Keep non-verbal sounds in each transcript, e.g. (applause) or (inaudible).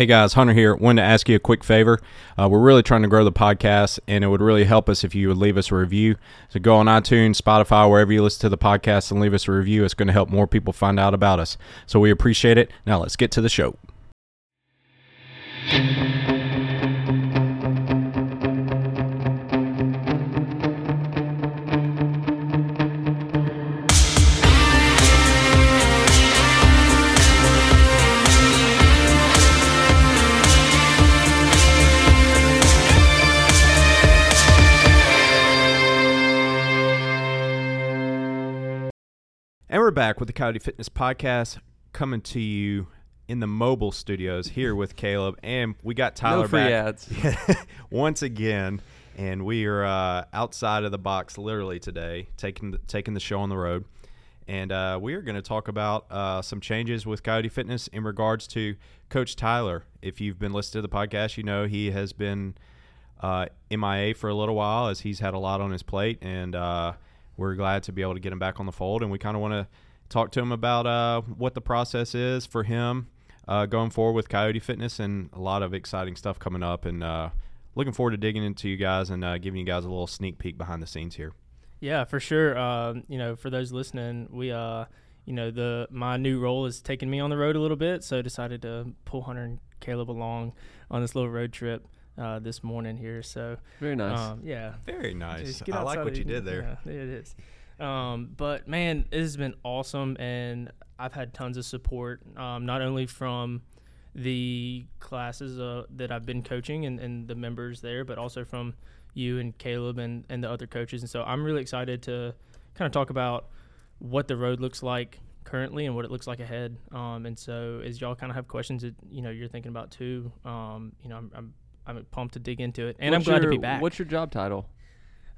Hey guys, Hunter here. Wanted to ask you a quick favor. Uh, we're really trying to grow the podcast, and it would really help us if you would leave us a review. So go on iTunes, Spotify, wherever you listen to the podcast, and leave us a review. It's going to help more people find out about us. So we appreciate it. Now let's get to the show. We're back with the Coyote Fitness Podcast coming to you in the mobile studios here with Caleb. And we got Tyler no free back ads. (laughs) once again. And we are uh, outside of the box literally today, taking the, taking the show on the road. And uh, we are going to talk about uh, some changes with Coyote Fitness in regards to Coach Tyler. If you've been listening to the podcast, you know he has been uh, MIA for a little while as he's had a lot on his plate. And uh, we're glad to be able to get him back on the fold. And we kind of want to talk to him about uh, what the process is for him uh, going forward with Coyote Fitness and a lot of exciting stuff coming up. And uh, looking forward to digging into you guys and uh, giving you guys a little sneak peek behind the scenes here. Yeah, for sure. Um, you know, for those listening, we uh, you know, the my new role is taking me on the road a little bit, so decided to pull Hunter and Caleb along on this little road trip uh, this morning here. So Very nice. um, yeah, Very nice. Just get I like what you did there. Yeah, it is. Um, but man, it has been awesome, and I've had tons of support, um, not only from the classes uh, that I've been coaching and, and the members there, but also from you and Caleb and, and the other coaches. And so I'm really excited to kind of talk about what the road looks like currently and what it looks like ahead. Um, and so as y'all kind of have questions that you know you're thinking about too, um, you know I'm, I'm I'm pumped to dig into it, and What's I'm glad your- to be back. What's your job title?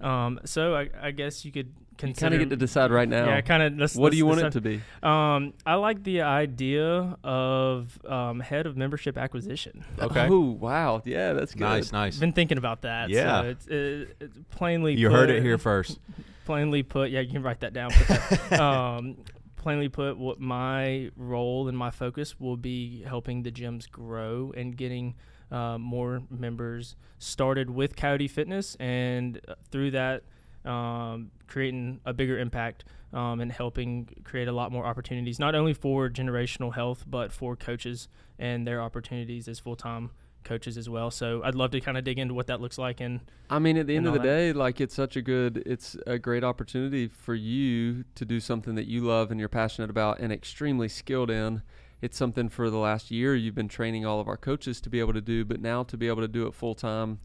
Um, so I, I guess you could You consider. kind of get to decide right now. Yeah, kind of. what do you want it to be? Um, I like the idea of um, head of membership acquisition. Okay. Oh wow, yeah, that's good. Nice, nice. Been thinking about that. Yeah. so it's, it, it's plainly. You heard it here first. (laughs) Plainly put, yeah, you can write that down. That, (laughs) um, plainly put, what my role and my focus will be helping the gyms grow and getting uh, more members started with Coyote Fitness, and uh, through that, um, creating a bigger impact um, and helping create a lot more opportunities, not only for generational health, but for coaches and their opportunities as full time coaches as well. So I'd love to kind of dig into what that looks like and I mean, at the end of the that. day, like it's such a good, it's a great opportunity for you to do something that you love and you're passionate about and extremely skilled in. It's something for the last year you've been training all of our coaches to be able to do, but now to be able to do it full time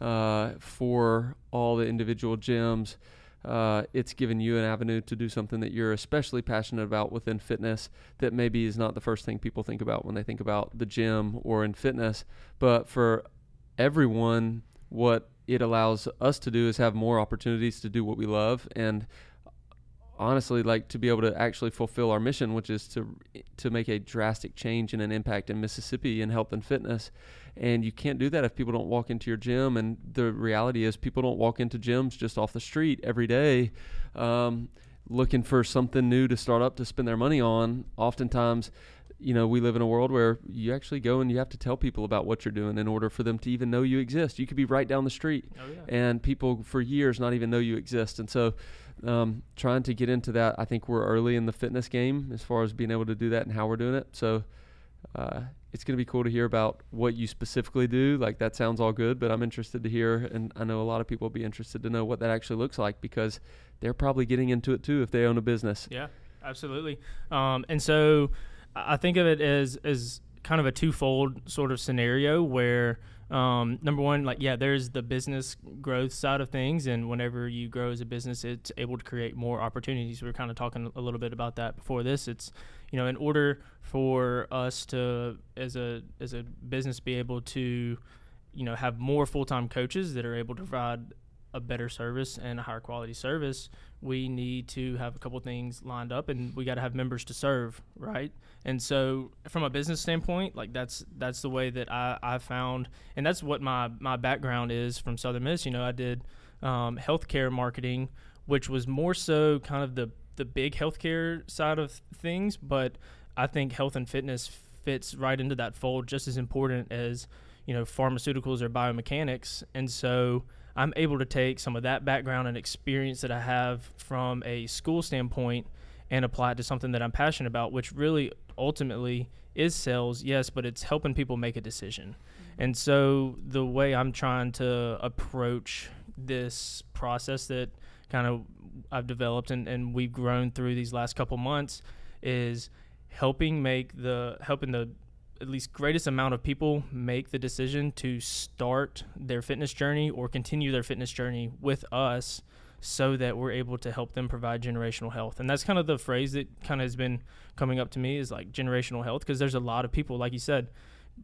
uh, for all the individual gyms. Uh, it's given you an avenue to do something that you're especially passionate about within fitness that maybe is not the first thing people think about when they think about the gym or in fitness. But for everyone, what it allows us to do is have more opportunities to do what we love and honestly like to be able to actually fulfill our mission which is to to make a drastic change and an impact in Mississippi in health and fitness. And you can't do that if people don't walk into your gym. And the reality is people don't walk into gyms just off the street every day um, looking for something new to start up to spend their money on. Oftentimes you know, we live in a world where you actually go and you have to tell people about what you're doing in order for them to even know you exist. You could be right down the street, oh yeah. and people for years not even know you exist. And so, um, trying to get into that, I think we're early in the fitness game as far as being able to do that and how we're doing it. So, uh, it's going to be cool to hear about what you specifically do. Like that sounds all good, but I'm interested to hear, and I know a lot of people will be interested to know what that actually looks like because they're probably getting into it too if they own a business. Yeah, absolutely. Um, and so I think of it as as kind of a twofold sort of scenario where um, number one, like yeah, there's the business growth side of things, and whenever you grow as a business, it's able to create more opportunities. We were kind of talking a little bit about that before this. It's you know, in order for us to as a as a business be able to you know have more full time coaches that are able to provide a better service and a higher quality service, we need to have a couple things lined up, and we got to have members to serve, right? And so, from a business standpoint, like that's that's the way that I I found, and that's what my my background is from Southern Miss. You know, I did um, healthcare marketing, which was more so kind of the the big healthcare side of things, but I think health and fitness fits right into that fold just as important as you know pharmaceuticals or biomechanics and so i'm able to take some of that background and experience that i have from a school standpoint and apply it to something that i'm passionate about which really ultimately is sales yes but it's helping people make a decision. Mm-hmm. And so the way i'm trying to approach this process that kind of i've developed and, and we've grown through these last couple months is helping make the helping the at least greatest amount of people make the decision to start their fitness journey or continue their fitness journey with us so that we're able to help them provide generational health. And that's kind of the phrase that kind of has been coming up to me is like generational health because there's a lot of people like you said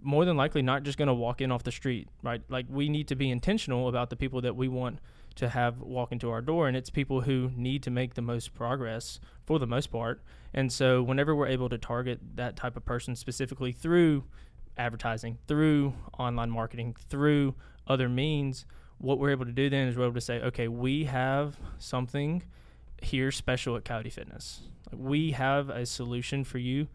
more than likely not just going to walk in off the street, right? Like we need to be intentional about the people that we want to have walk into our door and it's people who need to make the most progress for the most part. And so whenever we're able to target that type of person specifically through advertising through online marketing through other means what we're able to do then is we're able to say okay we have something here special at coyote fitness. We have a solution for you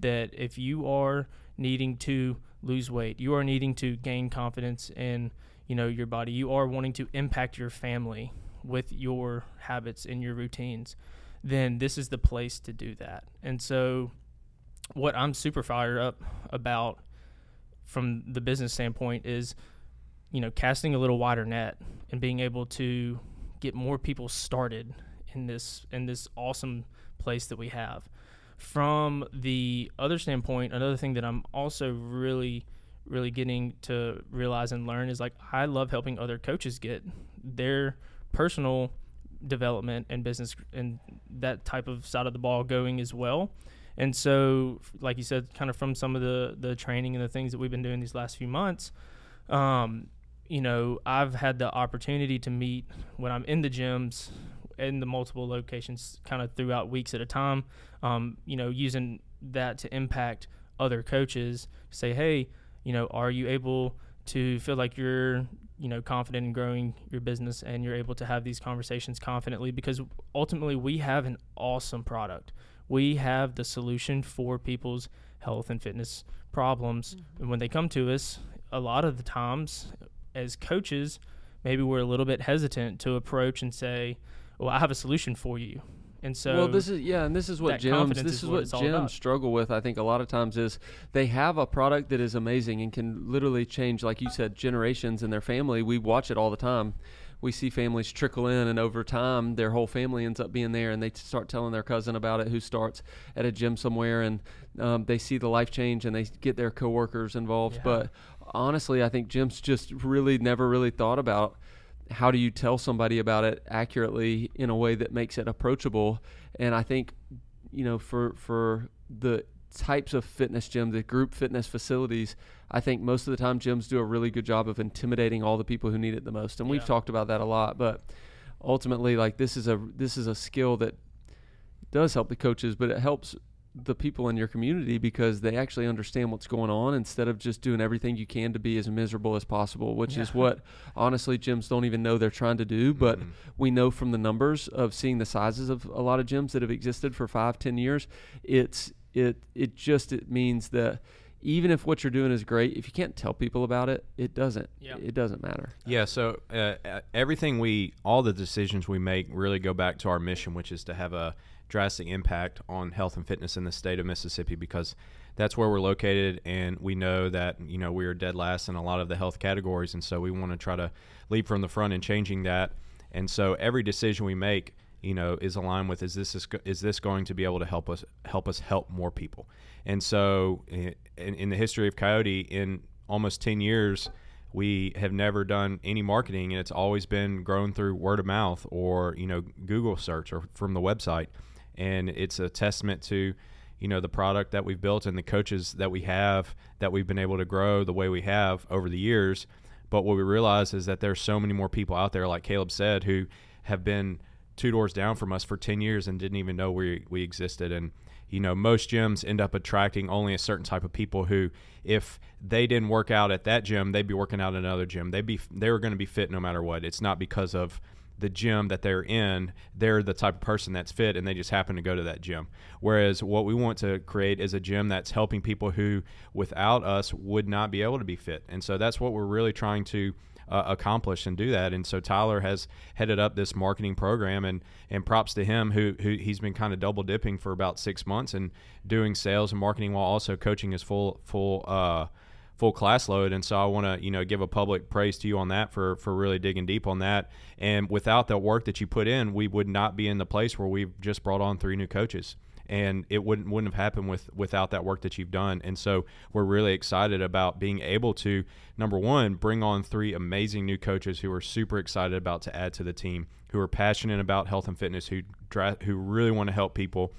that if you are needing to lose weight you are needing to gain confidence in you know your body. You are wanting to impact your family with your habits and your routines then this is the place to do that. And so what i'm super fired up about from the business standpoint is you know casting a little wider net and being able to get more people started in this in this awesome place that we have. From the other standpoint another thing that i'm also really really getting to realize and learn is like I love helping other coaches get their personal development and business and that type of side of the ball going as well. And so, like you said, kind of from some of the the training and the things that we've been doing these last few months, um, you know, I've had the opportunity to meet when I'm in the gyms in the multiple locations, kind of throughout weeks at a time. Um, you know, using that to impact other coaches. Say, hey, you know, are you able to feel like you're, you know, confident in growing your business and you're able to have these conversations confidently because ultimately we have an awesome product. We have the solution for people's health and fitness problems. Mm-hmm. And when they come to us, a lot of the times as coaches, maybe we're a little bit hesitant to approach and say, well, I have a solution for you. And so, well, this is yeah, and this is what gyms this is, what, what gyms struggle with. I think a lot of times is they have a product that is amazing and can literally change, like you said, generations in their family. We watch it all the time. We see families trickle in, and over time, their whole family ends up being there, and they start telling their cousin about it, who starts at a gym somewhere, and um, they see the life change, and they get their coworkers involved. Yeah. But honestly, I think gyms just really never really thought about how do you tell somebody about it accurately in a way that makes it approachable? And I think, you know, for for the types of fitness gyms, the group fitness facilities, I think most of the time gyms do a really good job of intimidating all the people who need it the most. And yeah. we've talked about that a lot, but ultimately like this is a this is a skill that does help the coaches, but it helps the people in your community because they actually understand what's going on instead of just doing everything you can to be as miserable as possible, which yeah. is what honestly gyms don't even know they're trying to do. But mm-hmm. we know from the numbers of seeing the sizes of a lot of gyms that have existed for five, ten years, it's it it just it means that even if what you're doing is great, if you can't tell people about it, it doesn't. Yep. It doesn't matter. Yeah. So uh, uh, everything we, all the decisions we make, really go back to our mission, which is to have a drastic impact on health and fitness in the state of Mississippi because that's where we're located, and we know that you know we are dead last in a lot of the health categories, and so we want to try to lead from the front in changing that. And so every decision we make, you know, is aligned with is this is, is this going to be able to help us help us help more people? And so eh, in, in the history of Coyote, in almost ten years we have never done any marketing and it's always been grown through word of mouth or you know google search or from the website and it's a testament to you know the product that we've built and the coaches that we have that we've been able to grow the way we have over the years. But what we realize is that there's so many more people out there like caleb said who have been two doors down from us for 10 years and didn't even know we, we existed. And you know most gyms end up attracting only a certain type of people who if they didn't work out at that gym they'd be working out at another gym. They'd be they were going to be fit no matter what. It's not because of the gym that they're in, they're the type of person that's fit and they just happen to go to that gym. Whereas what we want to create is a gym that's helping people who without us would not be able to be fit. And so that's what we're really trying to uh, accomplish and do that. And so Tyler has headed up this marketing program, and and props to him who who he's been kind of double dipping for about six months and doing sales and marketing while also coaching his full full. Uh, full class load. And so I want to, you know, give a public praise to you on that for for really digging deep on that. And without the work that you put in, we would not be in the place where we've just brought on three new coaches. And it wouldn't wouldn't have happened with without that work that you've done. And so we're really excited about being able to number one bring on three amazing new coaches who are super excited about to add to the team, who are passionate about health and fitness, who who really want to help people,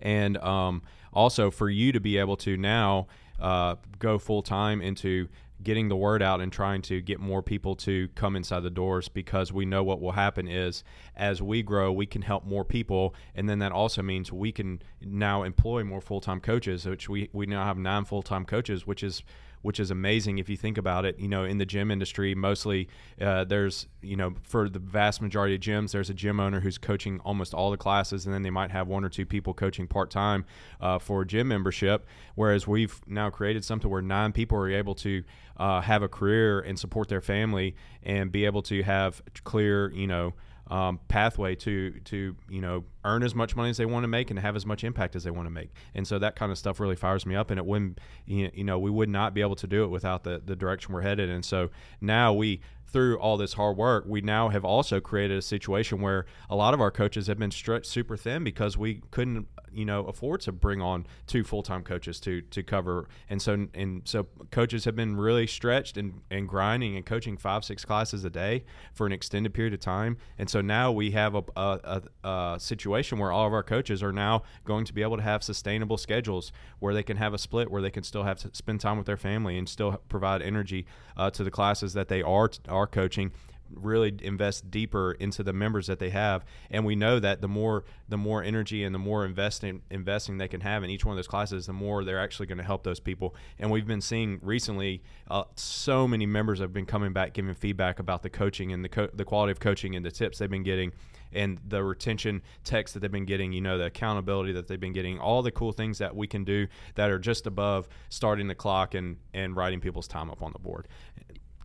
and um, also for you to be able to now uh, go full time into getting the word out and trying to get more people to come inside the doors because we know what will happen is as we grow we can help more people. And then that also means we can now employ more full-time coaches which we, we now have nine full-time coaches which is which is amazing if you think about it. You know, in the gym industry, mostly uh, there's, you know, for the vast majority of gyms, there's a gym owner who's coaching almost all the classes, and then they might have one or two people coaching part time uh, for gym membership. Whereas we've now created something where nine people are able to uh, have a career and support their family and be able to have clear, you know, um, pathway to to you know earn as much money as they want to make and have as much impact as they want to make. And so that kind of stuff really fires me up. And it wouldn't you know we would not be able to do it without the the direction we're headed. And so now we through all this hard work, we now have also created a situation where a lot of our coaches have been stretched super thin because we couldn't you know afford to bring on two full-time coaches to to cover. And so and so coaches have been really stretched and, and grinding and coaching five six classes a day for an extended period of time. And so now we have a, a, a, a situation where all of our coaches are now going to be able to have sustainable schedules where they can have a split where they can still have to spend time with their family and still provide energy uh, to the classes that they are are coaching really invest deeper into the members that they have. And we know that the more the more energy and the more investing investing they can have in each one of those classes the more they're actually going to help those people. And we've been seeing recently uh, so many members have been coming back giving feedback about the coaching and the co- the quality of coaching and the tips they've been getting and the retention text that they've been getting, you know, the accountability that they've been getting, all the cool things that we can do that are just above starting the clock and, and writing people's time up on the board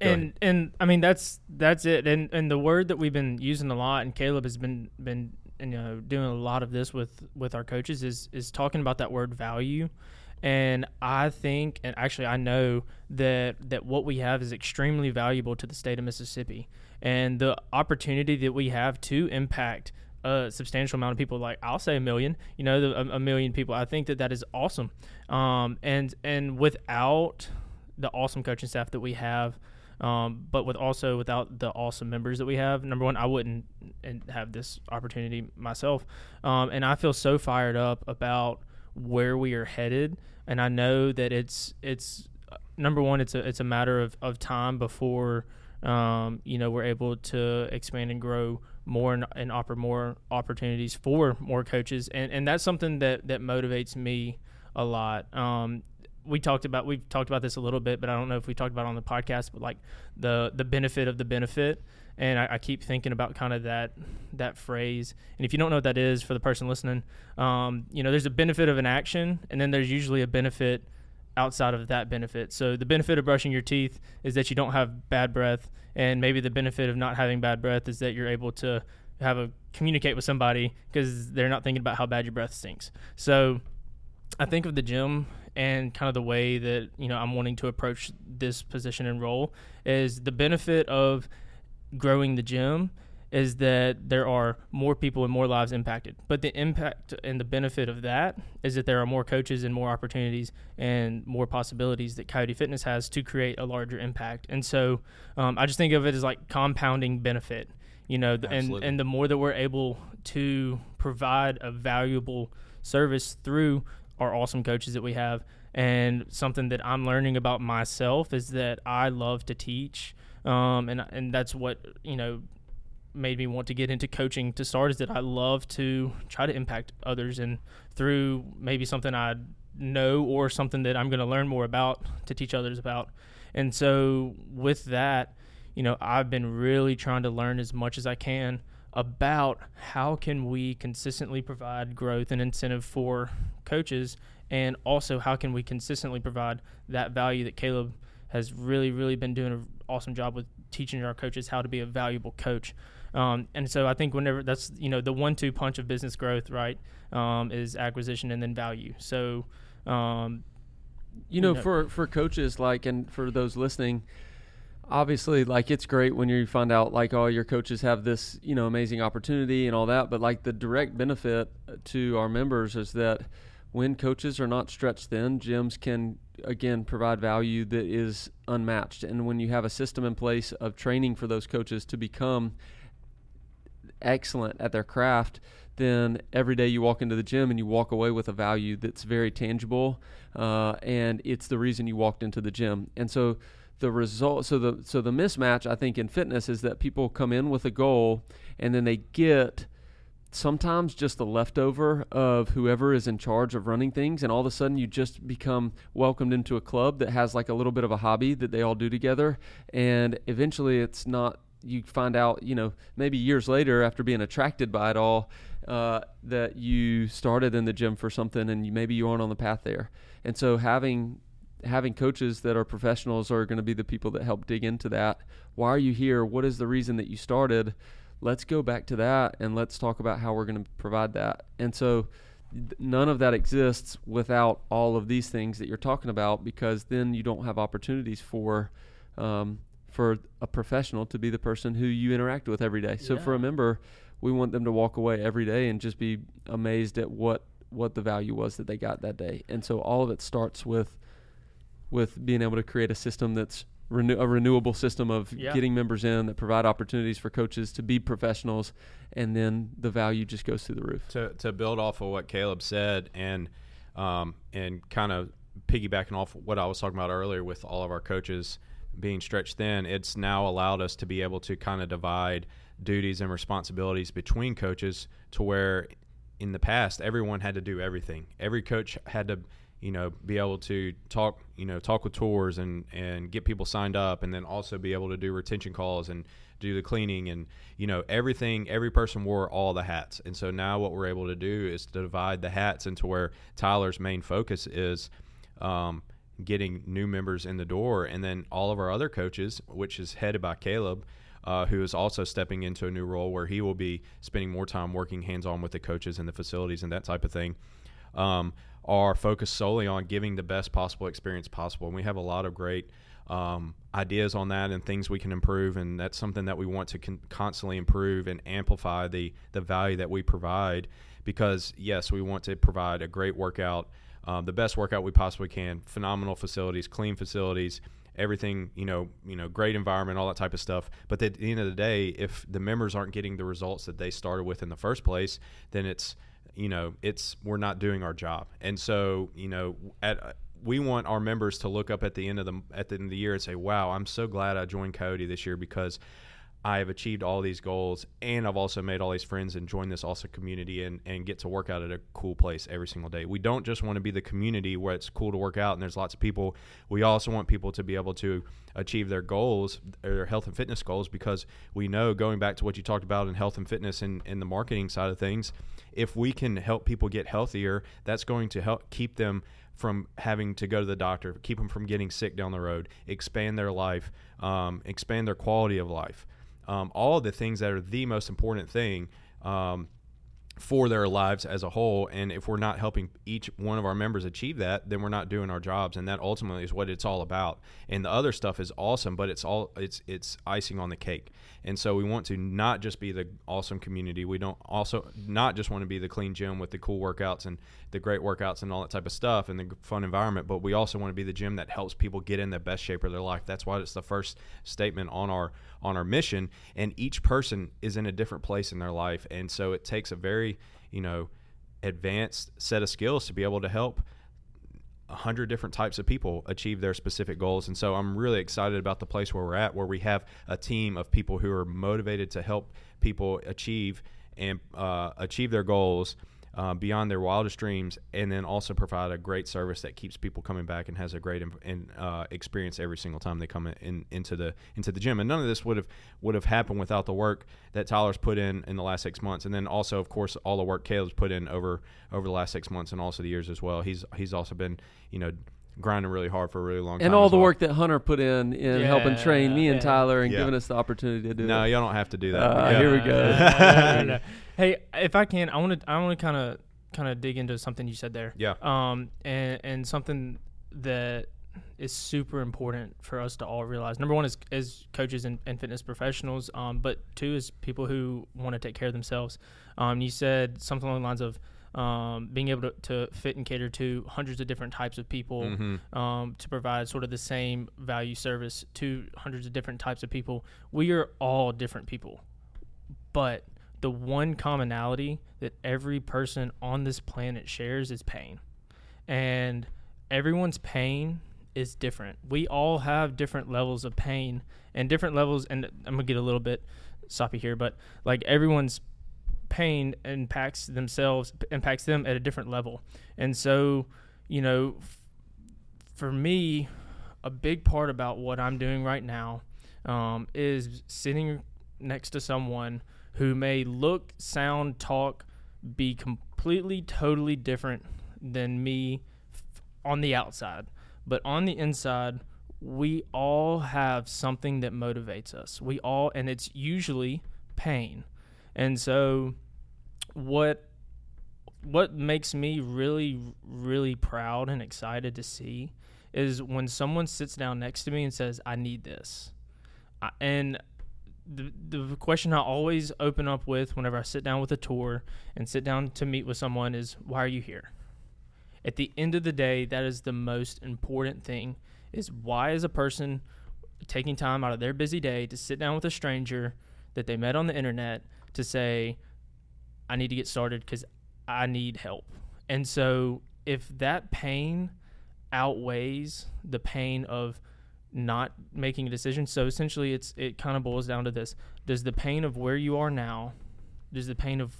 and and I mean that's that's it. And and the word that we've been using a lot, and Caleb has been been you know doing a lot of this with with our coaches is is talking about that word value. And I think, and actually, I know that that what we have is extremely valuable to the state of Mississippi, and the opportunity that we have to impact a substantial amount of people like I'll say a million you know the, a, a, million people I think that that is awesome um, and and without the awesome coaching staff that we have um, but with also without the awesome members that we have, number one, I wouldn't have this opportunity myself. Um, and I feel so fired up about where we are headed. And I know that it's it's number one, it's a it's a matter of, of time before um, you know we're able to expand and grow more and, and offer more opportunities for more coaches. And and that's something that that motivates me a lot. Um, we talked about we've talked about this a little bit, but I don't know if we talked about on the podcast, but like the the benefit of the benefit. And I, I, keep thinking about kind of that that phrase. And if you don't know what that is for the person listening, um, you know, there's a benefit of an action, and then there's usually a benefit outside of that benefit. So the benefit of brushing your teeth is that you don't have bad breath, and maybe the benefit of not having bad breath is that you're able to have a communicate with somebody because they're not thinking about how bad your breath stinks. So I think of the gym and kind of the way that you know I'm wanting to approach this position and role is the benefit of growing the gym is that there are more people and more lives impacted. But the impact and the benefit of that is that there are more coaches and more opportunities and more possibilities that Coyote Fitness has to create a larger impact. And so um, I just think of it as like compounding benefit, you know, and, and the more that we're able to provide a valuable service through our awesome coaches that we have. And something that I'm learning about myself is that I love to teach, um, and and that's what you know made me want to get into coaching to start. Is that I love to try to impact others, and through maybe something I know or something that I'm going to learn more about to teach others about. And so with that, you know, I've been really trying to learn as much as I can about how can we consistently provide growth and incentive for coaches and also how can we consistently provide that value that Caleb has really really been doing an awesome job with teaching our coaches how to be a valuable coach um, and so I think whenever that's you know the one-two punch of business growth, right, um, is acquisition and then value. So, um, you know, for for coaches like and for those listening, obviously like it's great when you find out like all your coaches have this you know amazing opportunity and all that, but like the direct benefit to our members is that when coaches are not stretched thin, gyms can again provide value that is unmatched. And when you have a system in place of training for those coaches to become excellent at their craft, then every day you walk into the gym and you walk away with a value that's very tangible, uh, and it's the reason you walked into the gym. And so the result, so the so the mismatch I think in fitness is that people come in with a goal and then they get sometimes just the leftover of whoever is in charge of running things and all of a sudden you just become welcomed into a club that has like a little bit of a hobby that they all do together and eventually it's not you find out, you know, maybe years later after being attracted by it all, uh, that you started in the gym for something and you, maybe you aren't on the path there. And so having having coaches that are professionals are going to be the people that help dig into that. Why are you here? What is the reason that you started? Let's go back to that and let's talk about how we're going to provide that. And so none of that exists without all of these things that you're talking about because then you don't have opportunities for um, for a professional to be the person who you interact with every day. So yeah. for a member, we want them to walk away every day and just be amazed at what what the value was that they got that day. And so all of it starts with with being able to create a system that's renew- a renewable system of yeah. getting members in that provide opportunities for coaches to be professionals, and then the value just goes through the roof. To to build off of what Caleb said and um, and kind of piggybacking off what I was talking about earlier with all of our coaches being stretched thin, it's now allowed us to be able to kind of divide duties and responsibilities between coaches to where in the past everyone had to do everything. Every coach had to, you know, be able to talk, you know, talk with tours and and get people signed up and then also be able to do retention calls and do the cleaning and you know everything every person wore all the hats and so now what we're able to do is to divide the hats into where tyler's main focus is um, getting new members in the door. And then all of our other coaches, which is headed by Caleb, uh, who is also stepping into a new role where he will be spending more time working hands on with the coaches and the facilities and that type of thing, um, are focused solely on giving the best possible experience possible. And we have a lot of great um, ideas on that and things we can improve. And that's something that we want to con- constantly improve and amplify the, the value that we provide because, yes, we want to provide a great workout um, the best workout we possibly can. Phenomenal facilities, clean facilities, everything. You know, you know, great environment, all that type of stuff. But at the end of the day, if the members aren't getting the results that they started with in the first place, then it's you know it's we're not doing our job. And so you know at we want our members to look up at the end of the at the end of the year and say, "Wow, I'm so glad I joined Coyote this year because I have achieved all these goals and I've also made all these friends and joined this awesome community and, and get to work out at a cool place every single day. We don't just want to be the community where it's cool to work out and there's lots of people. We also want people to be able to achieve their goals, their health and fitness goals, because we know going back to what you talked about in health and fitness and, in the marketing side of things, if we can help people get healthier, that's going to help keep them from having to go to the doctor, keep them from getting sick down the road, expand their life, um, expand their quality of life um, all the things that are the most important thing um, for their lives as a whole. And if we're not helping each one of our members achieve that, then we're not doing our jobs. And that ultimately is what it's all about. And the other stuff is awesome, but it's all it's it's icing on the cake. And so we want to not just be the awesome community. We don't also not just want to be the clean gym with the cool workouts and the great workouts and all that type of stuff and the fun environment, but we also want to be the gym that helps people get in the best shape of their life. That's why it's the first statement on our on our mission. And each person is in a different place in their life, and so it takes a very you know advanced set of skills to be able to help a hundred different types of people achieve their specific goals. And so I'm really excited about the place where we're at, where we have a team of people who are motivated to help people achieve and uh, achieve their goals uh, beyond their wildest dreams, and then also provide a great service that keeps people coming back and has a great in, uh, experience every single time they come in, into the into the gym. And none of this would have would have happened without the work that Tyler's put in in the last six months, and then also, of course, all the work Caleb's put in over over the last six months and also the years as well. He's he's also been you know grinding really hard for a really long time. And all the well. work that Hunter put in in Yeah, helping train me and. Tyler and Yeah. giving us the opportunity to do that. No, it. y'all don't have to do that. Uh, Yeah. here we go. (laughs) Hey, if I can, I want to I want to kind of kind of dig into something you said there. Yeah. Um, and and something that is super important for us to all realize. Number one is as coaches and, and fitness professionals. Um, but two is people who want to take care of themselves. Um, you said something along the lines of um, being able to, to fit and cater to hundreds of different types of people Mhm. um, to provide sort of the same value service to hundreds of different types of people. We are all different people, but the one commonality that every person on this planet shares is pain, and everyone's pain is different. We all have different levels of pain and different levels. And I'm gonna get a little bit soppy here, but like everyone's pain impacts themselves impacts them at a different level and so you know f- for me a big part about what i'm doing right now um, is sitting next to someone who may look sound talk be completely totally different than me on the outside. But on the inside we all have something that motivates us. We all and it's usually pain. And so what what makes me really really proud and excited to see is when someone sits down next to me and says I need this. I, and the the question I always open up with whenever I sit down with a tour and sit down to meet with someone is why are you here? At the end of the day, that is the most important thing is why is a person taking time out of their busy day to sit down with a stranger that they met on the internet to say I need to get started because I need help. And so if that pain outweighs the pain of not making a decision, so essentially it's it kind of boils down to this. Does the pain of where you are now, does the pain of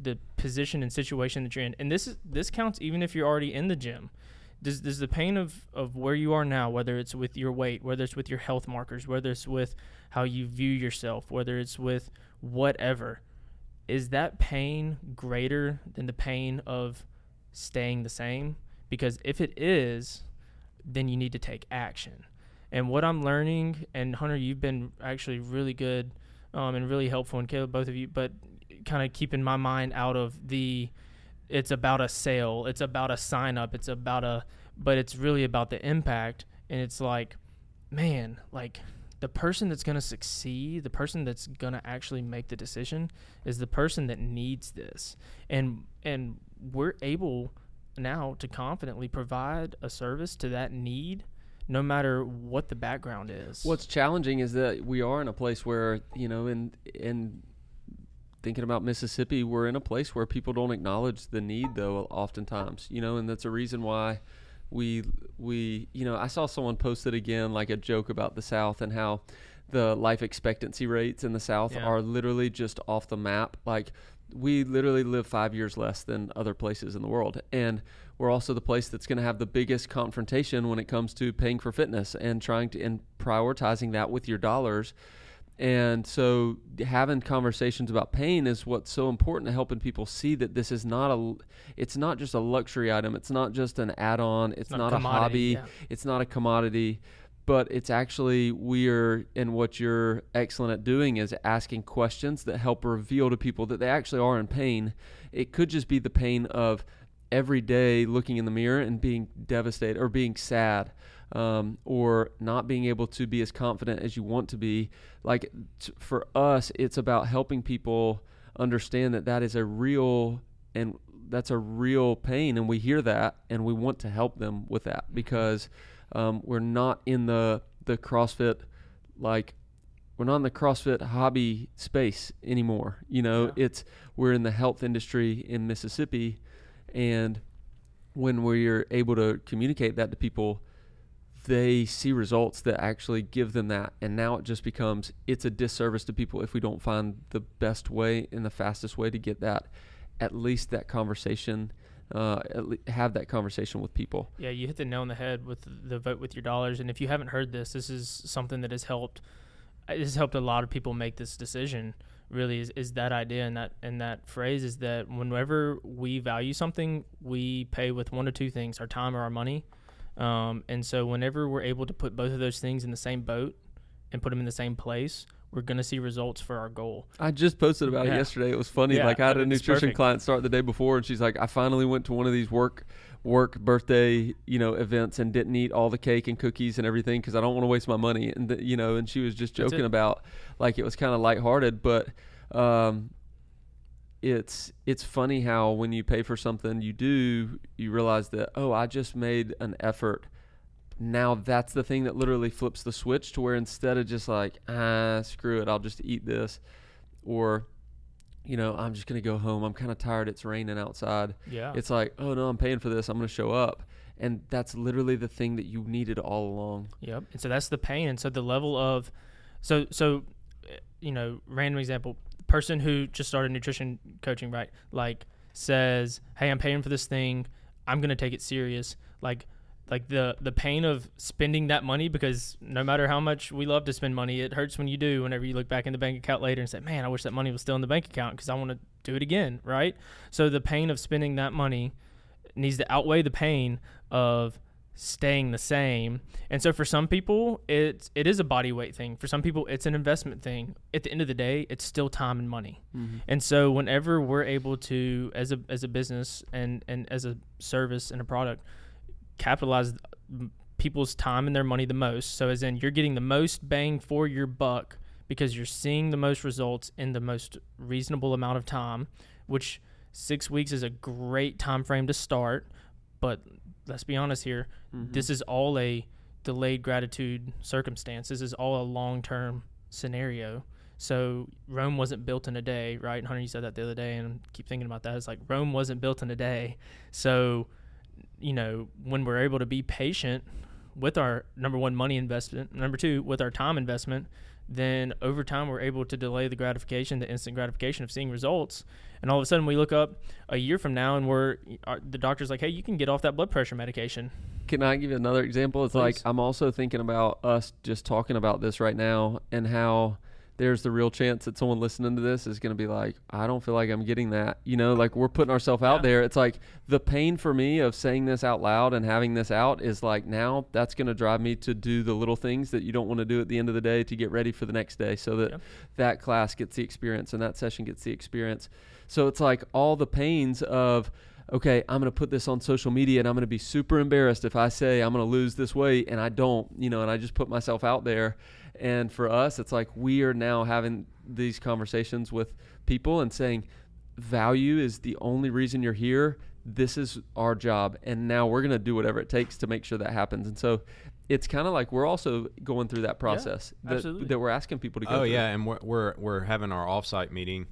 the position and situation that you're in, and this is this counts even if you're already in the gym. Does, does the pain of, of where you are now, whether it's with your weight, whether it's with your health markers, whether it's with how you view yourself, whether it's with whatever, is that pain greater than the pain of staying the same? Because if it is, then you need to take action. And what I'm learning, and Hunter, you've been actually really good um, and really helpful, and Caleb, both of you, but kind of keeping my mind out of the it's about a sale, it's about a sign up, it's about a, but it's really about the impact. And it's like, man, like the person that's going to succeed, the person that's going to actually make the decision is the person that needs this. And and we're able now to confidently provide a service to that need no matter what the background is. What's challenging is that we are in a place where you know, in in thinking about Mississippi, we're in a place where people don't acknowledge the need, though. Oftentimes, you know, and that's a reason why we we you know I saw someone post it again like a joke about the South and how the life expectancy rates in the South Yeah. are literally just off the map. Like we literally live five years less than other places in the world, and we're also the place that's going to have the biggest confrontation when it comes to paying for fitness and trying to and prioritizing that with your dollars. And so having conversations about pain is what's so important to helping people see that this is not a it's not just a luxury item, it's not just an add-on, it's, not not, a a hobby, yeah. it's not a commodity, but it's actually we're and what you're excellent at doing is asking questions that help reveal to people that they actually are in pain. It could just be the pain of every day looking in the mirror and being devastated or being sad um, or not being able to be as confident as you want to be like t- for us it's about helping people understand that that is a real and that's a real pain and we hear that and we want to help them with that because um, we're not in the the crossfit like we're not in the CrossFit hobby space anymore. You know, Yeah. it's we're in the health industry in Mississippi, and when we're able to communicate that to people, they see results that actually give them that. And now it just becomes it's a disservice to people if we don't find the best way and the fastest way to get that at least that conversation uh, have that conversation with people. Yeah, you hit the nail on the head with the vote with your dollars. And if you haven't heard this, this is something that has helped. It has helped a lot of people make this decision. Really, is, is that idea and that and that phrase is that whenever we value something, we pay with one or two things: our time or our money. Um, and so, whenever we're able to put both of those things in the same boat and put them in the same place, we're going to see results for our goal. I just posted about yeah. it yesterday. It was funny. Yeah, like I had a nutrition perfect. client start the day before, and she's like, "I finally went to one of these work work birthday you know events and didn't eat all the cake and cookies and everything because I don't want to waste my money." And you know, and she was just joking about like it was kind of lighthearted, but um, it's it's funny how when you pay for something you do you realize that oh I just made an effort now that's the thing that literally flips the switch to where instead of just like ah screw it i'll just eat this or you know i'm just to go home i'm kind of tired it's raining outside yeah. it's like oh no i'm paying for this i'm to show up and that's literally the thing that you needed all along. Yep and so that's the pain and so the level of so so eh, you know random example person who just started nutrition coaching right like says hey i'm paying for this thing i'm to take it serious like like the the pain of spending that money because no matter how much we love to spend money it hurts when you do whenever you look back in the bank account later and say man i wish that money was still in the bank account because i want to do it again right? So the pain of spending that money needs to outweigh the pain of staying the same. And so for some people it's it is a body weight thing. For some people it's an investment thing. At the end of the day it's still time and money. Mm-hmm. and so whenever we're able to as a as a business and and as a service and a product capitalize people's time and their money the most. So, as in, you're getting the most bang for your buck because you're seeing the most results in the most reasonable amount of time, which six weeks is a great time frame to start. But let's be honest here, mm-hmm. this is all a delayed gratitude circumstance. This is all a long term scenario. So Rome wasn't built in a day, right? And Hunter, you said that the other day, and I keep thinking about that. It's like Rome wasn't built in a day. So you know, when we're able to be patient with our number one money investment, number two with our time investment, then over time we're able to delay the gratification, the instant gratification of seeing results. And all of a sudden we look up a year from now and we're our, the doctor's like, hey, you can get off that blood pressure medication. Can I give you another example? It's Please. like I'm also thinking about us just talking about this right now and how there's the real chance that someone listening to this is going to be like, I don't feel like I'm getting that. You know, like we're putting ourselves out yeah. there. It's like the pain for me of saying this out loud and having this out is like now that's going to drive me to do the little things that you don't want to do at the end of the day to get ready for the next day so that yeah. that class gets the experience and that session gets the experience. So it's like all the pains of, okay, I'm going to put this on social media and I'm going to be super embarrassed if I say I'm going to lose this weight and I don't, you know, and I just put myself out there and for us, it's like we are now having these conversations with people and saying, value is the only reason you're here. This is our job. And now we're going to do whatever it takes to make sure that happens. And so it's kind of like we're also going through that process yeah, that, that, we're asking people to go oh, through. yeah. And we're, we're, we're having our offsite meeting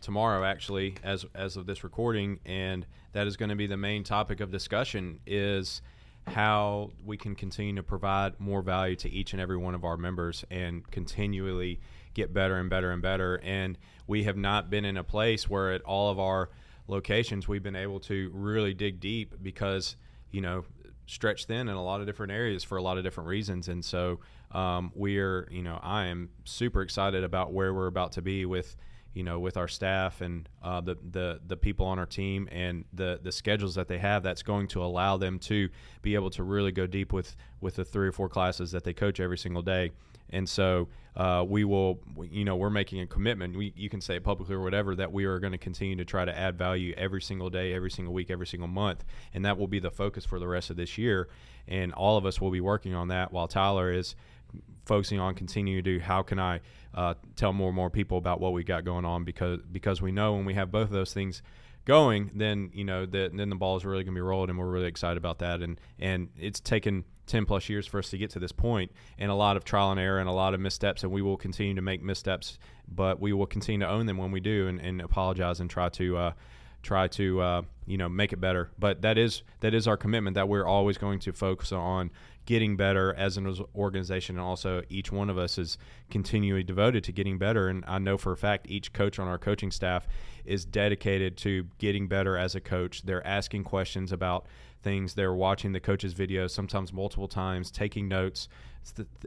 tomorrow actually as as of this recording and that is going to be the main topic of discussion is how we can continue to provide more value to each and every one of our members and continually get better and better and better. And we have not been in a place where at all of our locations we've been able to really dig deep because, you know, stretch thin in a lot of different areas for a lot of different reasons. And so um, we're, you know, I am super excited about where we're about to be with you know, with our staff and uh, the, the the people on our team and the the schedules that they have, that's going to allow them to be able to really go deep with with the three or four classes that they coach every single day. And so uh, we will, you know, we're making a commitment. We, you can say it publicly or whatever that we are going to continue to try to add value every single day, every single week, every single month, and that will be the focus for the rest of this year. And all of us will be working on that while Tyler is focusing on continuing to do how can I uh, tell more and more people about what we got going on because because we know when we have both of those things going, then you know that then the ball is really going to be rolled, and we're really excited about that. And and it's taken ten plus years for us to get to this point, and a lot of trial and error and a lot of missteps, and we will continue to make missteps, but we will continue to own them when we do, and, and apologize and try to. Uh, try to uh, you know make it better. But that is that is our commitment that we're always going to focus on getting better as an organization, and also each one of us is continually devoted to getting better. And I know for a fact each coach on our coaching staff is dedicated to getting better as a coach. They're asking questions about things. They're watching the coach's videos sometimes multiple times, taking notes,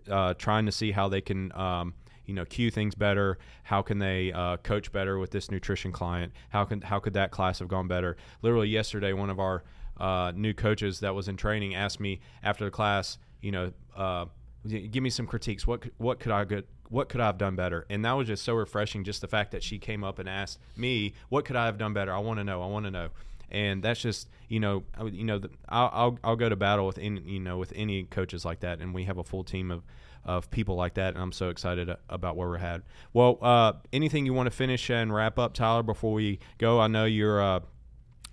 uh, trying to see how they can. Um, you know, cue things better. How can they uh, coach better with this nutrition client? How can how could that class have gone better? Literally yesterday, one of our uh, new coaches that was in training asked me after the class, you know, uh, give me some critiques. What what could I get? What could I have done better? And that was just so refreshing. Just the fact that she came up and asked me, "What could I have done better?" I want to know. I want to know. And that's just you know you know I'll, I'll I'll go to battle with any you know with any coaches like that, and we have a full team of of people like that, and I'm so excited about where we're at. Well, uh, anything you want to finish and wrap up, Tyler, before we go? I know you're uh,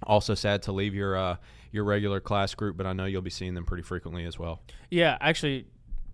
also sad to leave your uh, your regular class group, but I know you'll be seeing them pretty frequently as well. Yeah, actually,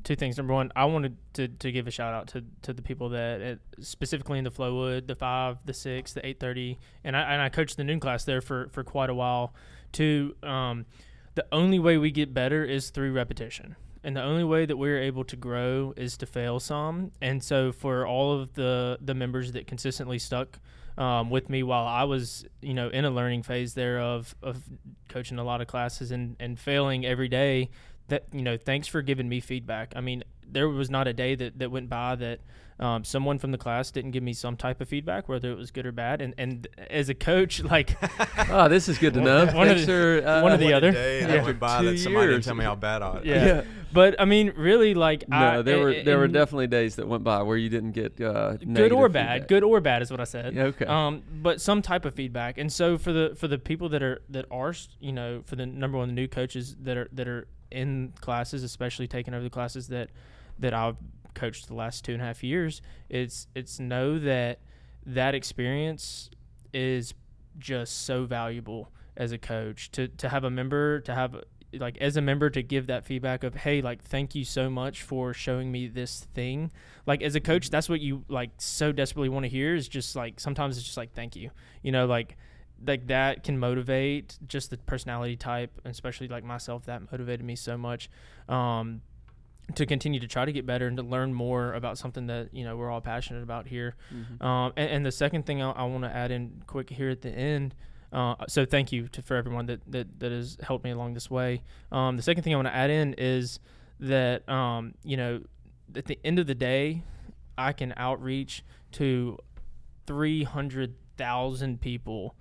two things. Number one, I wanted to, to give a shout out to, to the people that specifically in the Flowood, the five, the six, the eight thirty, and I and I coached the noon class there for for quite a while. To um, the only way we get better is through repetition. And the only way that we're able to grow is to fail some. And so for all of the the members that consistently stuck um, with me while I was, you know, in a learning phase there of of coaching a lot of classes and and failing every day. That you know, thanks for giving me feedback. I mean, there was not a day that that went by that um, someone from the class didn't give me some type of feedback, whether it was good or bad. And and as a coach, (laughs) like, (laughs) oh, this is good to know. One, of the, uh, one or the other. Day yeah. I went by that somebody didn't tell me how bad I. Yeah. yeah. But I mean, really, like, no, I, there were there were definitely days that went by where you didn't get uh, good or bad. Feedback. Good or bad is what I said. Yeah, okay. Um, but some type of feedback. And so for the for the people that are that are you know for the number one the new coaches that are that are in classes, especially taking over the classes that that I've coached the last two and a half years, it's it's know that that experience is just so valuable as a coach. To to have a member to have like as a member to give that feedback of hey like thank you so much for showing me this thing. Like as a coach that's what you like so desperately want to hear is just like sometimes it's just like thank you. You know like like that can motivate just the personality type especially like myself that motivated me so much. Um to continue to try to get better and to learn more about something that you know we're all passionate about here. Mm-hmm. Um, and, and, the second thing I, I want to add in quick here at the end. Uh, so thank you to for everyone that, that that has helped me along this way. Um, the second thing I want to add in is that um, you know at the end of the day, I can outreach to three hundred thousand people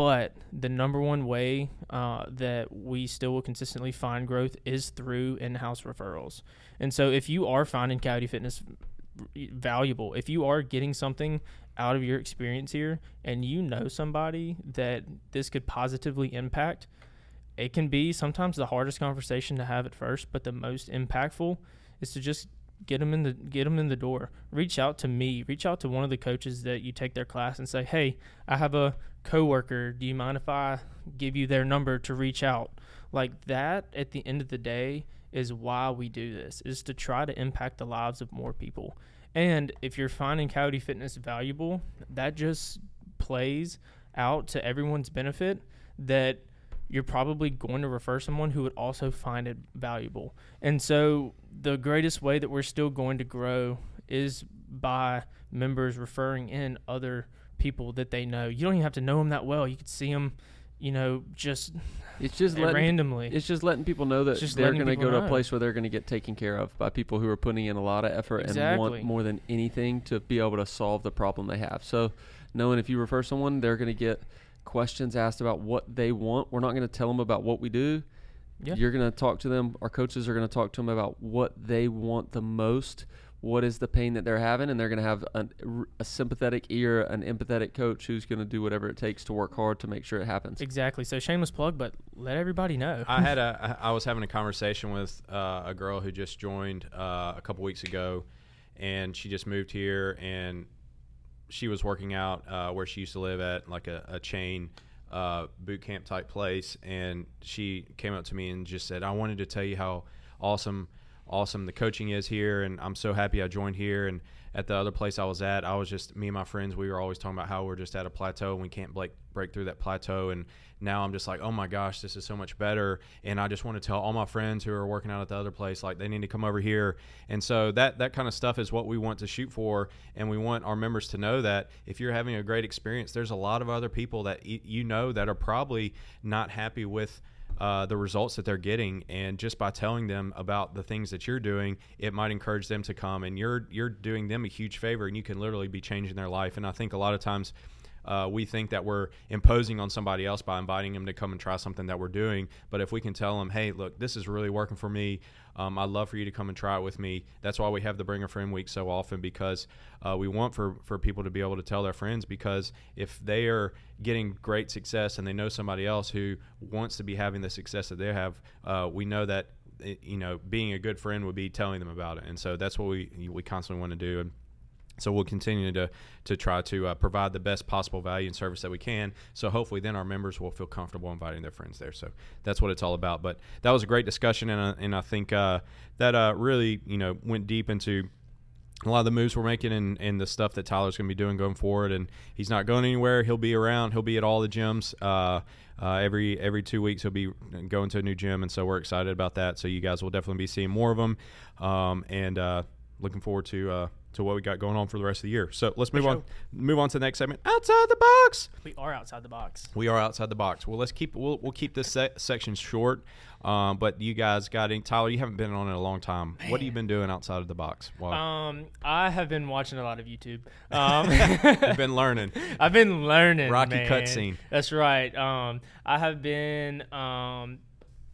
but the number one way uh, that we still will consistently find growth is through in-house referrals. And so, if you are finding Coyote Fitness valuable, if you are getting something out of your experience here, and you know somebody that this could positively impact, it can be sometimes the hardest conversation to have at first, but the most impactful is to just get them in the get them in the door. Reach out to me. Reach out to one of the coaches that you take their class and say, "Hey, I have a coworker. Do you mind if I give you their number to reach out?" Like that. At the end of the day, is why we do this. Is to try to impact the lives of more people. And if you're finding Coyote Fitness valuable, that just plays out to everyone's benefit. That you're probably going to refer someone who would also find it valuable. And so the greatest way that we're still going to grow is by members referring in other people that they know. You don't even have to know them that well. You could see them, you know, just it's just (laughs) letting, randomly. It's just letting people know that they're going to go know. to a place where they're going to get taken care of by people who are putting in a lot of effort exactly. and want more than anything to be able to solve the problem they have. So, knowing if you refer someone, they're going to get questions asked about what they want. We're not going to tell them about what we do. Yeah. You're going to talk to them. Our coaches are going to talk to them about what they want the most. What is the pain that they're having, and they're going to have an, a sympathetic ear, an empathetic coach who's going to do whatever it takes to work hard to make sure it happens. Exactly. So shameless plug, but let everybody know. I had (laughs) a, I was having a conversation with uh, a girl who just joined uh, a couple weeks ago, and she just moved here, and she was working out uh, where she used to live at like a, a chain uh, boot camp type place, and she came up to me and just said, "I wanted to tell you how awesome." awesome the coaching is here, and I'm so happy I joined here. And at the other place I was at, I was just me and my friends. We were always talking about how we're just at a plateau and we can't break break through that plateau. And now I'm just like, oh my gosh, this is so much better. And I just want to tell all my friends who are working out at the other place, like they need to come over here. And so that that kind of stuff is what we want to shoot for. And we want our members to know that if you're having a great experience, there's a lot of other people that you know that are probably not happy with uh, the results that they're getting, and just by telling them about the things that you're doing, it might encourage them to come. And you're you're doing them a huge favor, and you can literally be changing their life. And I think a lot of times uh, we think that we're imposing on somebody else by inviting them to come and try something that we're doing. But if we can tell them, hey, look, this is really working for me. Um, I'd love for you to come and try it with me. That's why we have the Bring a Friend Week so often because uh, we want for, for people to be able to tell their friends because if they are getting great success and they know somebody else who wants to be having the success that they have, uh, we know that eh, you know being a good friend would be telling them about it. And so that's what we we constantly want to do. And so we'll continue to to try to uh, provide the best possible value and service that we can. So hopefully, then our members will feel comfortable inviting their friends there. So that's what it's all about. But that was a great discussion, and, uh, and I think uh, that uh, really you know went deep into a lot of the moves we're making and, and the stuff that Tyler's going to be doing going forward. And he's not going anywhere. He'll be around. He'll be at all the gyms. Uh, uh, every every two weeks he'll be going to a new gym, and so we're excited about that. So you guys will definitely be seeing more of him, um, and uh, looking forward to uh, to what we got going on for the rest of the year. So let's move on. Move on to the next segment. Outside the box. We are outside the box. We are outside the box. Well, let's keep we'll, we'll keep this se- section short. Um, but you guys got any Tyler? You haven't been on it in a long time. What have you been doing outside of the box? Wow, Um, I have been watching a lot of YouTube. (laughs) Um, you've been learning. (laughs) I've been learning. Rocky cutscene. That's right. Um, I have been, um,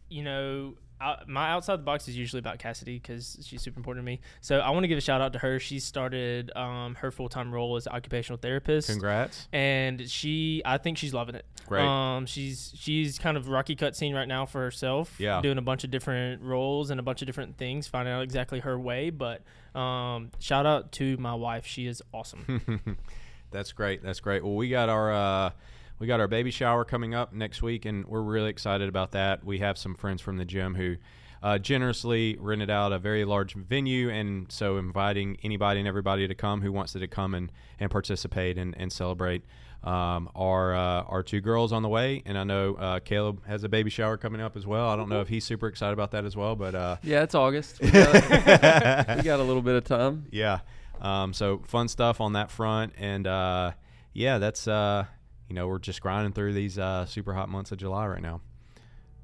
you know, out, my outside the box is usually about Cassidy because she's super important to me. So I want to give a shout out to her. She started um, her full time role as occupational therapist. Congrats. And she, I think she's loving it. Great. Um, she's she's kind of Rocky cut scene right now for herself. Yeah. Doing a bunch of different roles and a bunch of different things, finding out exactly her way. But um, shout out to my wife. She is awesome. (laughs) That's great. That's great. Well, we got our uh, we got our baby shower coming up next week, and we're really excited about that. We have some friends from the gym who uh, generously rented out a very large venue, and so inviting anybody and everybody to come who wants to come and, and participate and, and celebrate. Um, our uh, our two girls on the way, and I know uh, Caleb has a baby shower coming up as well. I don't know if he's super excited about that as well, but uh, (laughs) Yeah, it's August. We got, (laughs) we got a little bit of time. yeah. Um, so fun stuff on that front, and uh, yeah, that's uh, you know we're just grinding through these uh, super hot months of July right now.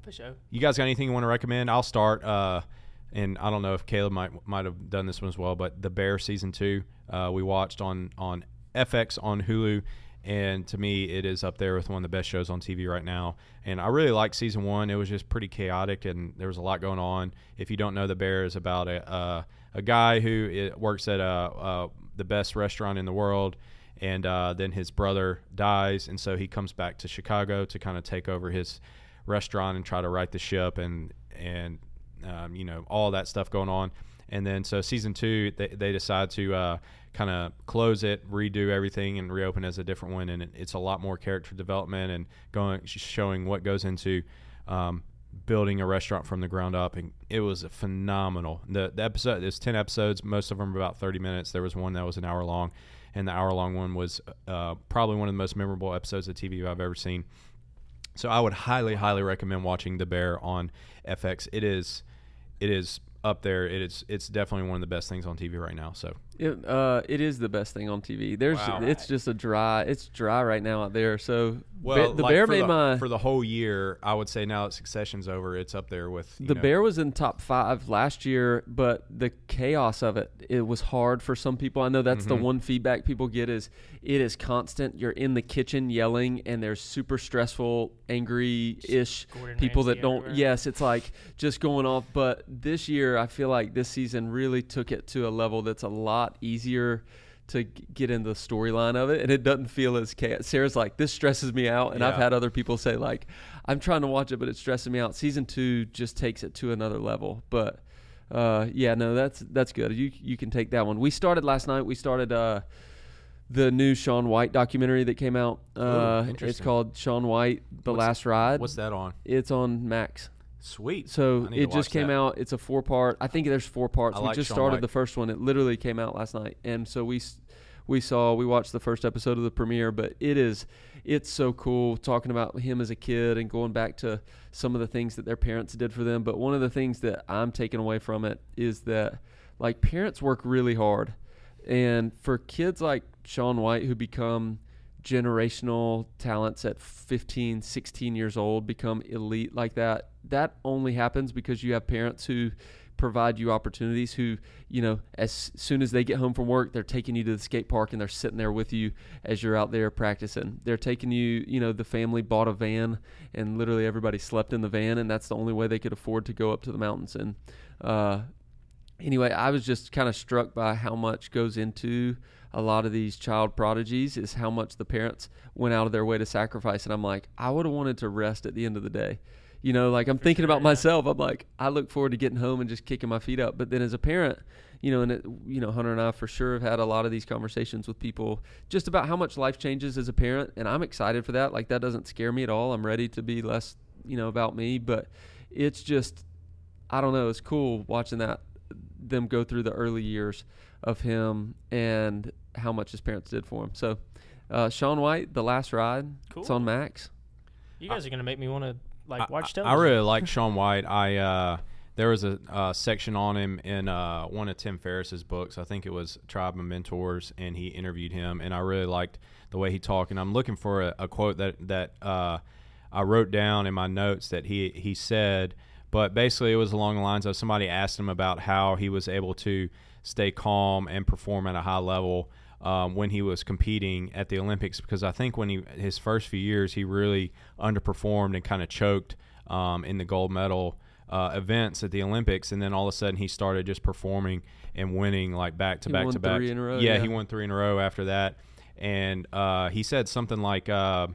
for sure. You guys got anything you want to recommend? I'll start, uh, and I don't know if Caleb might might have done this one as well, but the Bear season two uh, we watched on on FX on Hulu. And to me, it is up there with one of the best shows on TV right now. And I really liked season one. It was just pretty chaotic, and there was a lot going on. If you don't know, The Bear is about a uh, a guy who works at uh uh, the best restaurant in the world, and uh, then his brother dies, and so he comes back to Chicago to kind of take over his restaurant and try to right the ship, and and um, you know all that stuff going on. And then so season two, they, they decide to uh, kind of close it, redo everything, and reopen as a different one. And it, it's a lot more character development and going showing what goes into um, building a restaurant from the ground up. And it was phenomenal. The, the episode there's ten episodes, most of them are about thirty minutes. There was one that was an hour long, and the hour long one was uh, probably one of the most memorable episodes of TV I've ever seen. So I would highly, highly recommend watching The Bear on FX. It is, it is up there. It is, it's definitely one of the best things on TV right now. So It, uh, it is the best thing on TV. There's, Wow. it's just a dry. It's dry right now out there. So well, Ba- the like bear for made the, my. for the whole year. I would say now that Succession's over, it's up there with you the know, bear was in top five last year, but the chaos of it, it was hard for some people. I know that's the Mhm. one feedback people get is it is constant. You're in the kitchen yelling, and there's super stressful, angry-ish Gordon people that don't. everywhere. Yes, it's like just going off. But this year, I feel like this season really took it to a level that's a lot easier to g- get in the storyline of it, and it doesn't feel as chaos. Sarah's like, this stresses me out, and I've had other people say like, I'm trying to watch it, but it's stressing me out. Season two just takes it to another level, but. Uh, yeah, no, that's that's good. You you can take that one. We started last night. We started uh, the new Shaun White documentary that came out. Uh, it's called Shaun White: The What's- Last Ride. What's that on? It's on Max. Sweet. So I need to it just came that. out. It's a four part. I think there's four parts. I we like just Shaun started White. the first one. It literally came out last night, and so we we saw we watched the first episode of the premiere. But it is it's so cool talking about him as a kid and going back to some of the things that their parents did for them. But one of the things that I'm taking away from it is that like parents work really hard, and for kids like Shaun White who become generational talents at 15 16 years old become elite like that that only happens because you have parents who provide you opportunities who you know as soon as they get home from work they're taking you to the skate park and they're sitting there with you as you're out there practicing. They're taking you you know the family bought a van and literally everybody slept in the van and that's the only way they could afford to go up to the mountains. And uh anyway, I was just kind of struck by how much goes into a lot of these child prodigies is how much the parents went out of their way to sacrifice. And I'm like, I would have wanted to rest at the end of the day. You know, like I'm thinking about myself. I'm like, I look forward to getting home and just kicking my feet up. But then as a parent, you know, and it, you know, Hunter and I for sure have had a lot of these conversations with people just about how much life changes as a parent, and I'm excited for that. Like that doesn't scare me at all. I'm ready to be less, you know, about me. But it's just, I don't know. It's cool watching that them go through the early years of him and how much his parents did for him. So, uh, Shaun White, The Last Ride, it's on Max. You guys are gonna make me want to like watch I, television. I really like (laughs) Shaun White. I uh, there was a uh, section on him in uh, one of Tim Ferriss's books. I think it was Tribe of Mentors, and he interviewed him, and I really liked the way he talked. And I'm looking for a, a quote that that uh, I wrote down in my notes that he he said. But basically, it was along the lines of somebody asked him about how he was able to stay calm and perform at a high level um, when he was competing at the Olympics because I think when he his first few years he really underperformed and kind of choked um, in the gold medal uh, events at the Olympics, and then all of a sudden he started just performing and winning like back to He back to back. three in a row, Yeah, yeah. he won three in a row after that, and uh, he said something like, uh,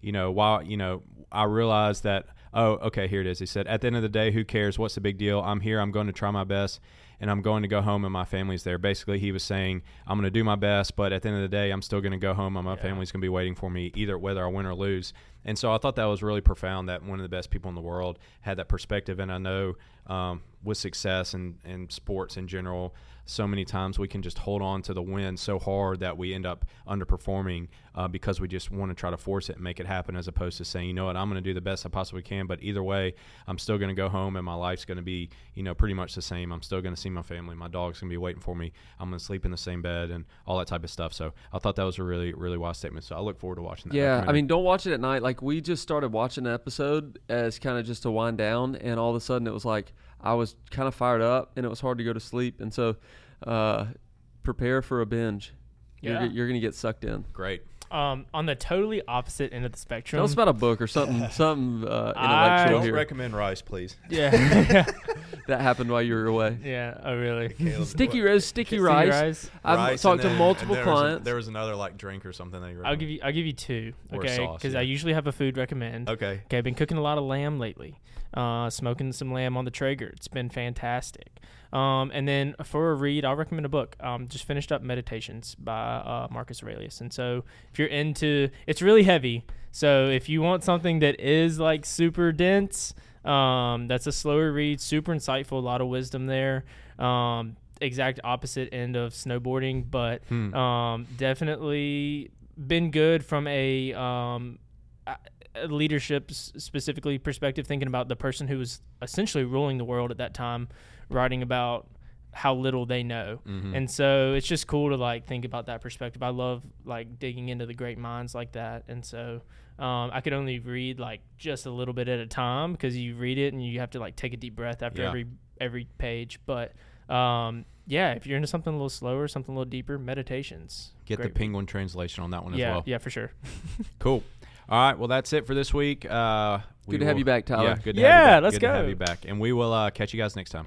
you know, while you know, I realized that. Oh, okay, here it is. He said, At the end of the day, who cares? What's the big deal? I'm here. I'm going to try my best, and I'm going to go home, and my family's there. Basically, he was saying, I'm going to do my best, but at the end of the day, I'm still going to go home, and my Yeah. family's going to be waiting for me, either whether I win or lose. And so I thought that was really profound that one of the best people in the world had that perspective. And I know um, with success and, and sports in general, so many times we can just hold on to the win so hard that we end up underperforming uh, because we just want to try to force it and make it happen as opposed to saying, you know what, I'm going to do the best I possibly can. But either way, I'm still going to go home and my life's going to be, you know, pretty much the same. I'm still going to see my family. My dog's going to be waiting for me. I'm going to sleep in the same bed and all that type of stuff. So I thought that was a really, really wise statement. So I look forward to watching that. Yeah, I mean, don't watch it at night. Like we just started watching an episode as kind of just to wind down, and all of a sudden it was like I was kind of fired up, and it was hard to go to sleep. And so, uh, prepare for a binge. Yeah. You're, you're gonna get sucked in. great. um, on the totally opposite end of the spectrum. Tell us about a book or something, (laughs) something uh, I- intellectual Don't here recommend rice, please. yeah, (laughs) (laughs) that happened while you were away. yeah. Oh, really? Sticky rose, sticky Sticky rice. rice. I've talked to multiple clients. there was another like drink or something that you. I'll give you. I'll give you two. Or Okay, because yeah. I usually have a food recommend. Okay. Okay, I've been cooking a lot of lamb lately. Uh, smoking some lamb on the Traeger. It's been fantastic. Um, and then for a read, I'll recommend a book. Um, just finished up Meditations by uh, Marcus Aurelius. And so if you're into, it's really heavy. So if you want something that is like super dense, um, that's a slower read, super insightful, a lot of wisdom there. Um, exact opposite end of snowboarding, but Hmm. um, definitely been good from a um, a leadership specifically perspective, thinking about the person who was essentially ruling the world at that time, writing about how little they know. Mhm. And so it's just cool to like think about that perspective. I love like digging into the great minds like that. And so um, I could only read like just a little bit at a time because you read it and you have to like take a deep breath after Yeah. every every page. But um, yeah, if you're into something a little slower, something a little deeper, meditations. Get the great read. penguin translation on that one Yeah, as well. yeah, for sure. (laughs) Cool. All right. Well, that's it for this week. Uh, we Good to have you back, Tyler. Yeah. Good to Yeah, have you back. let's go. good To have you back, and we will uh, catch you guys next time.